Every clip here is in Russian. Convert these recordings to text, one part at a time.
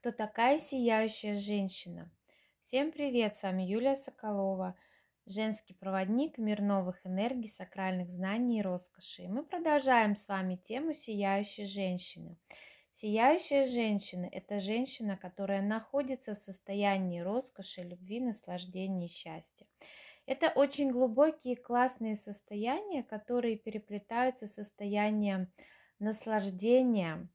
Кто такая сияющая женщина? Всем привет, с вами Юлия Соколова, женский проводник, мир новых энергий, сакральных знаний и роскоши. Мы продолжаем с вами тему сияющей женщины. Сияющая женщина – это женщина, которая находится в состоянии роскоши, любви, наслаждения и счастья. Это очень глубокие классные состояния, которые переплетаются с состоянием наслаждения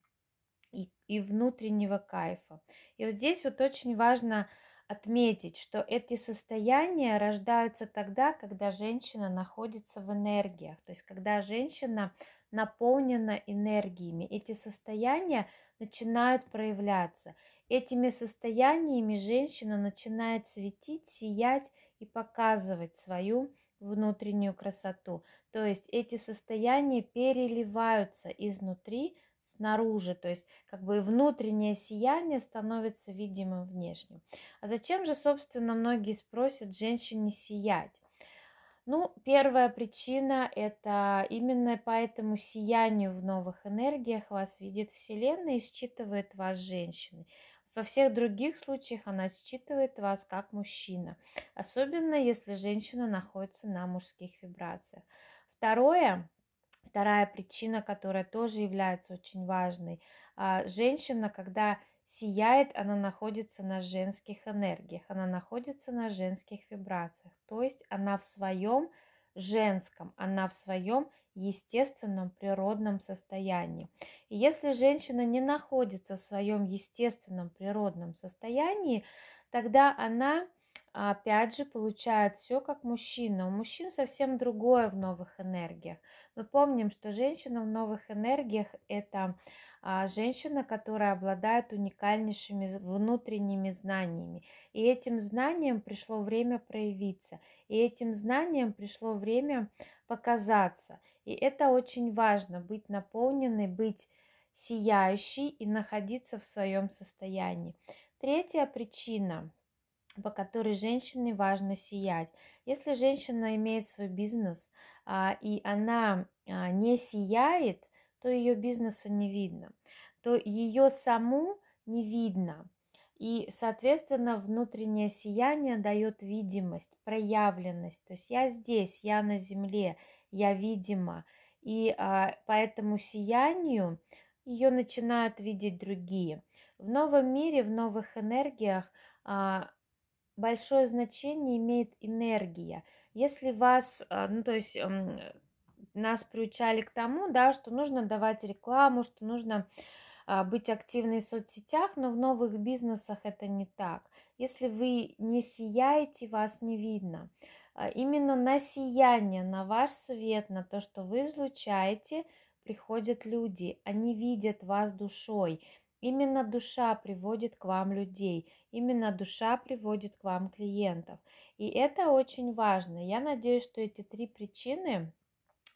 и, внутреннего кайфа. И вот здесь вот очень важно отметить, что эти состояния рождаются тогда, когда женщина находится в энергиях, то есть когда женщина наполнена энергиями. Эти состояния начинают проявляться. Этими состояниями женщина начинает светить, сиять и показывать свою внутреннюю красоту. То есть эти состояния переливаются изнутри снаружи, то есть как бы внутреннее сияние становится видимым внешним. А зачем же, собственно, многие спросят женщине сиять? Ну, первая причина – это именно по этому сиянию в новых энергиях вас видит Вселенная и считывает вас женщиной. Во всех других случаях она считывает вас как мужчина, особенно если женщина находится на мужских вибрациях. Второе, вторая причина, которая тоже является очень важной. А, женщина, когда сияет, она находится на женских энергиях, она находится на женских вибрациях, то есть она в своем женском, она в своем естественном природном состоянии. И если женщина не находится в своем естественном природном состоянии, тогда она опять же получает все как мужчина. У мужчин совсем другое в новых энергиях. Мы помним, что женщина в новых энергиях это а, женщина, которая обладает уникальнейшими внутренними знаниями. И этим знаниям пришло время проявиться, и этим знаниям пришло время показаться. И это очень важно, быть наполненной, быть сияющей и находиться в своем состоянии. Третья причина, по которой женщине важно сиять. Если женщина имеет свой бизнес, а, и она а, не сияет, то ее бизнеса не видно, то ее саму не видно. И, соответственно, внутреннее сияние дает видимость, проявленность. То есть я здесь, я на земле, я видима. И а, по этому сиянию ее начинают видеть другие. В новом мире, в новых энергиях а, большое значение имеет энергия. Если вас, а, ну то есть нас приучали к тому, да, что нужно давать рекламу, что нужно а, быть активной в соцсетях, но в новых бизнесах это не так. Если вы не сияете, вас не видно. А, именно на сияние, на ваш свет, на то, что вы излучаете, приходят люди. Они видят вас душой. Именно душа приводит к вам людей, именно душа приводит к вам клиентов. И это очень важно. Я надеюсь, что эти три причины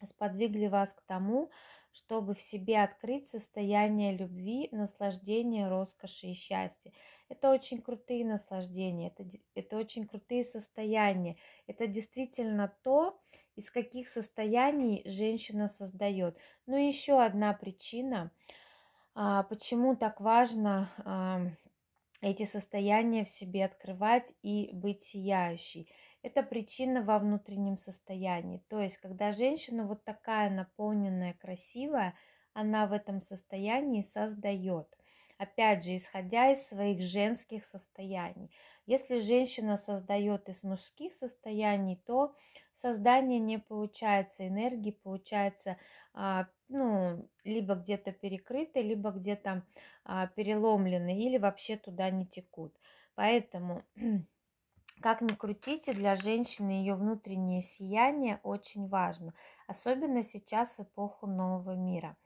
сподвигли вас к тому, чтобы в себе открыть состояние любви, наслаждения, роскоши и счастья. Это очень крутые наслаждения, это, это очень крутые состояния. Это действительно то, из каких состояний женщина создает. Ну и еще одна причина, почему так важно эти состояния в себе открывать и быть сияющей. Это причина во внутреннем состоянии. То есть, когда женщина вот такая наполненная, красивая, она в этом состоянии создает. Опять же, исходя из своих женских состояний. Если женщина создает из мужских состояний, то создание не получается, энергии получается а, ну, либо где-то перекрыты, либо где-то а, переломлены, или вообще туда не текут. Поэтому Как ни крутите, для женщины ее внутреннее сияние очень важно, особенно сейчас в эпоху нового мира.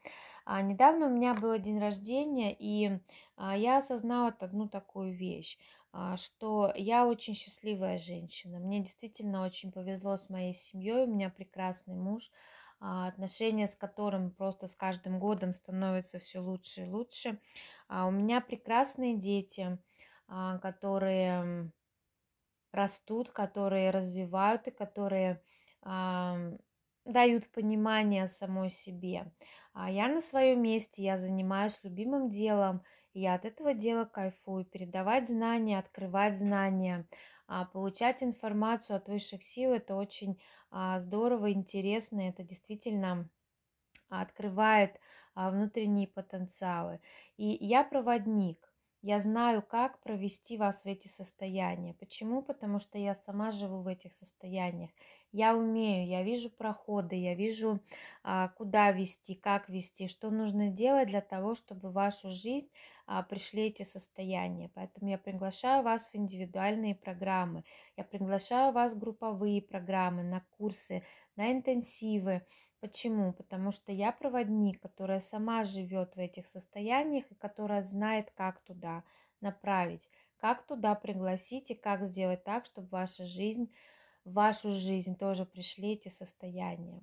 А, недавно у меня был день рождения, и а, я осознала одну такую вещь, а, что я очень счастливая женщина. Мне действительно очень повезло с моей семьей, у меня прекрасный муж, а, отношения с которым просто с каждым годом становятся все лучше и лучше. У меня прекрасные дети, которые растут, которые развивают и которые дают понимание самой себе. А я на своем месте, я занимаюсь любимым делом, и я от этого дела кайфую. Передавать знания, открывать знания, а, получать информацию от высших сил – это очень а, здорово, интересно, это действительно открывает а, внутренние потенциалы. И я проводник, я знаю, как провести вас в эти состояния. Почему? Потому что я сама живу в этих состояниях. Я умею, я вижу проходы, я вижу, а, куда вести, как вести, что нужно делать для того, чтобы в вашу жизнь а, пришли эти состояния. Поэтому я приглашаю вас в индивидуальные программы, я приглашаю вас в групповые программы, на курсы, на интенсивы. Почему? Потому что я проводник, которая сама живет в этих состояниях и которая знает, как туда направить, как туда пригласить и как сделать так, чтобы ваша жизнь, вашу жизнь тоже пришли эти состояния.